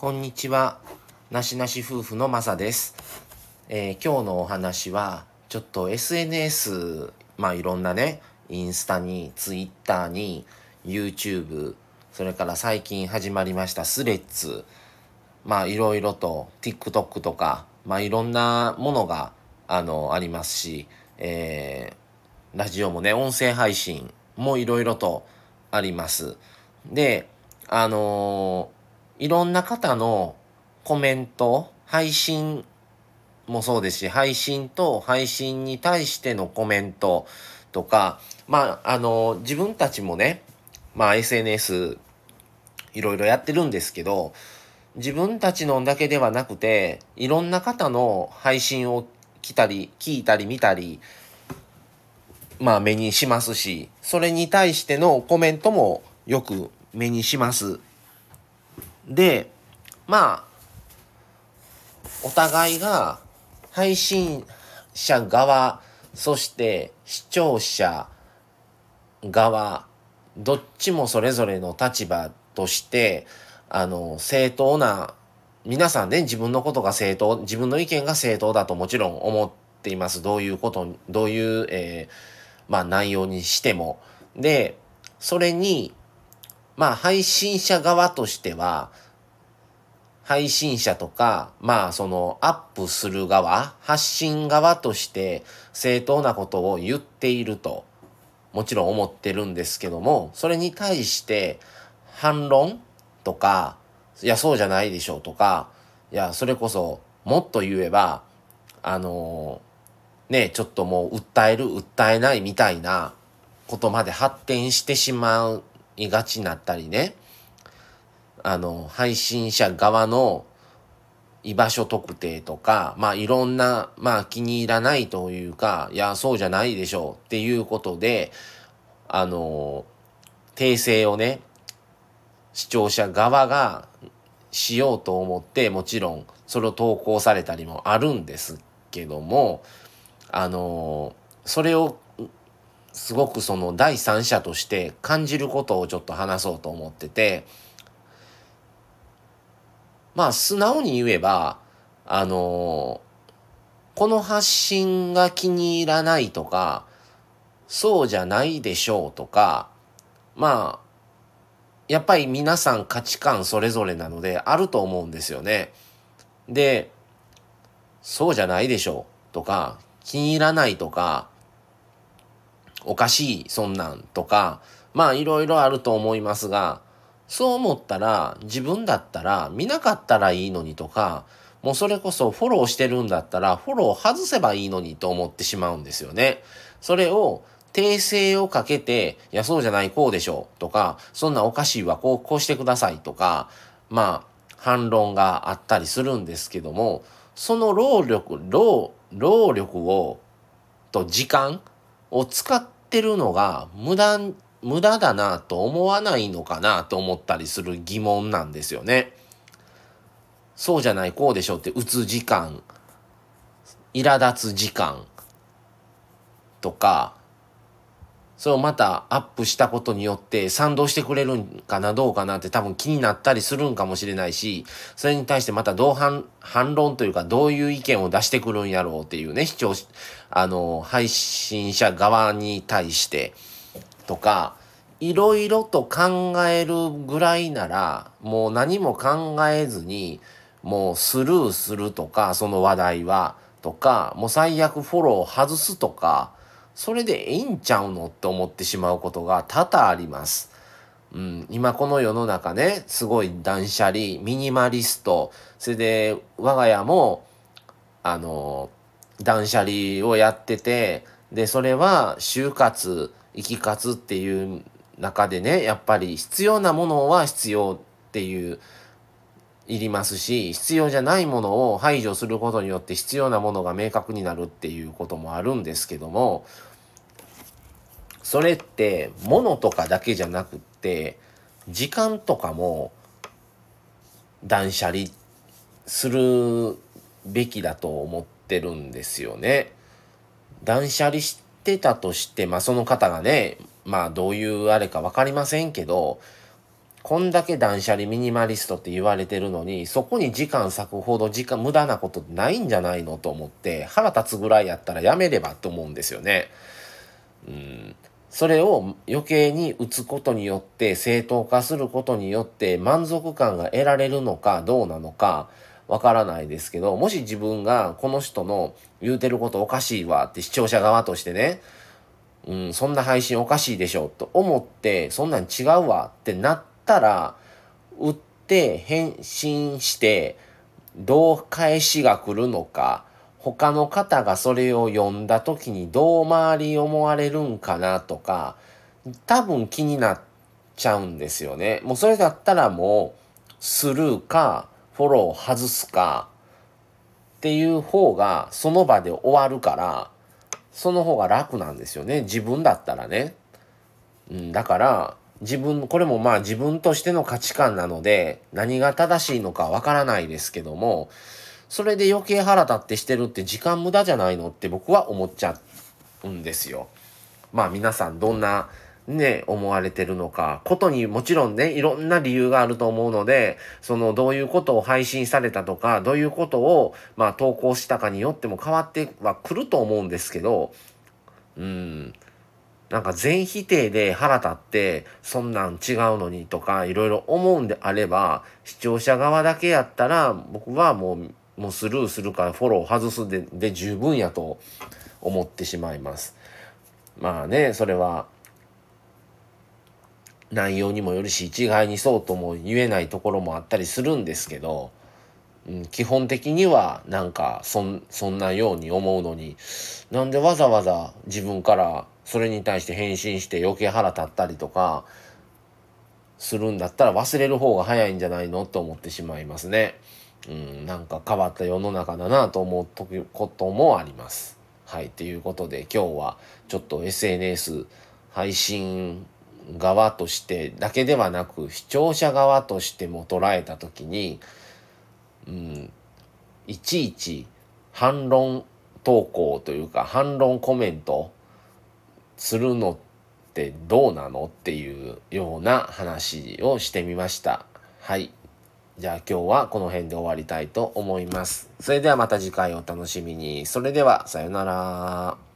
こんにちは。なしなし夫婦のまさです。えー今日のお話は、ちょっと SNS、まあいろんなね、インスタに、ツイッターに、YouTube、それから最近始まりましたスレッズ、まあいろいろと TikTok とか、まあいろんなものが、あの、ありますし、えーラジオもね、音声配信もいろいろとあります。で、あのーいろんな方のコメント、配信もそうですし、配信と配信に対してのコメントとか、まあ、あの自分たちもね、まあ SNS いろいろやってるんですけど、自分たちのだけではなくて、いろんな方の配信を来たり、聞いたり見たり、まあ目にしますし、それに対してのコメントもよく目にします。で、まあ、お互いが配信者側、そして視聴者側、どっちもそれぞれの立場として、あの、正当な、皆さんね、自分のことが正当、自分の意見が正当だともちろん思っています。どういうこと、どういう、えーまあ内容にしても。で、それに、まあ配信者側としては、配信者とか、まあそのアップする側、発信側として正当なことを言っていると、もちろん思ってるんですけども、それに対して反論とか、いやそうじゃないでしょうとか、いやそれこそもっと言えば、あのね、ちょっともう訴える、訴えないみたいなことまで発展してしまういがちになったりね、あの、配信者側の居場所特定とか、まあいろんな、まあ気に入らないというか、いや、そうじゃないでしょうっていうことで、あの、訂正をね、視聴者側がしようと思って、もちろんそれを投稿されたりもあるんですけども、あのそれをすごくその第三者として感じることをちょっと話そうと思っててまあ素直に言えばあのこの発信が気に入らないとかそうじゃないでしょうとかまあやっぱり皆さん価値観それぞれなのであると思うんですよね。でそうじゃないでしょうとか気に入らないとか、おかしい、そんなんとか、まあいろいろあると思いますが、そう思ったら自分だったら見なかったらいいのにとか、もうそれこそフォローしてるんだったらフォロー外せばいいのにと思ってしまうんですよね。それを訂正をかけて、いやそうじゃないこうでしょうとか、そんなおかしいわこうこうしてくださいとか、まあ反論があったりするんですけども、その労力、労、労力を、と時間を使ってるのが無駄、無駄だなと思わないのかなと思ったりする疑問なんですよね。そうじゃない、こうでしょうって打つ時間、苛立つ時間とか、それをまたアップしたことによって賛同してくれるんかなどうかなって多分気になったりするんかもしれないし、それに対してまたどう反反論というかどういう意見を出してくるんやろうっていうね、視聴し、あの、配信者側に対してとか、いろいろと考えるぐらいなら、もう何も考えずに、もうスルーするとか、その話題は、とか、もう最悪フォロー外すとか、それでええんちゃうのって思ってしまうことが多々あります。うん、今この世の中ね、すごい断捨離、ミニマリスト、それで我が家も、あの、断捨離をやってて、で、それは就活、生き活っていう中でね、やっぱり必要なものは必要っていう、いりますし、必要じゃないものを排除することによって必要なものが明確になるっていうこともあるんですけども、それって物とかだけじゃなくって時間とかも断捨離するべきだと思ってるんですよね。断捨離してたとして、まあその方がね、まあどういうあれか分かりませんけど、こんだけ断捨離ミニマリストって言われてるのに、そこに時間割くほど時間無駄なことないんじゃないのと思って、腹立つぐらいやったらやめればと思うんですよね。うん。それを余計に打つことによって正当化することによって満足感が得られるのかどうなのかわからないですけど、もし自分がこの人の言うてることおかしいわって視聴者側としてね、うん、そんな配信おかしいでしょと思って、そんなん違うわってなったら、売って返信して、どう返しが来るのか、他の方がそれを読んだ時にどう周り思われるんかなとか、多分気になっちゃうんですよね。もうそれだったらもうスルーかフォロー外すかっていう方がその場で終わるからその方が楽なんですよね自分だったらね。うん、だから自分これもまあ自分としての価値観なので何が正しいのかわからないですけどもそれで余計腹立ってしてるって時間無駄じゃないのって僕は思っちゃうんですよ。まあ皆さんどんなね、思われてるのか、ことにもちろんね、いろんな理由があると思うので、そのどういうことを配信されたとか、どういうことをまあ投稿したかによっても変わってはくると思うんですけど、うん、なんか全否定で腹立って、そんなん違うのにとか、いろいろ思うんであれば、視聴者側だけやったら、僕はもう、もうスルーするからフォロー外すでで十分やと思ってしまいます。まあね、それは、内容にもよるし一概にそうとも言えないところもあったりするんですけど、うん、基本的にはなんかそんそんなように思うのになんでわざわざ自分からそれに対して返信して余計腹立ったりとかするんだったら忘れる方が早いんじゃないのと思ってしまいますね。うん、なんか変わった世の中だなと思うこともあります。はい、ということで今日はちょっと SNS 配信側としてだけではなく視聴者側としても捉えた時に、うん、いちいち反論投稿というか反論コメントするのってどうなのっていうような話をしてみました。はい。じゃあ今日はこの辺で終わりたいと思います。それではまた次回お楽しみに。それではさようなら。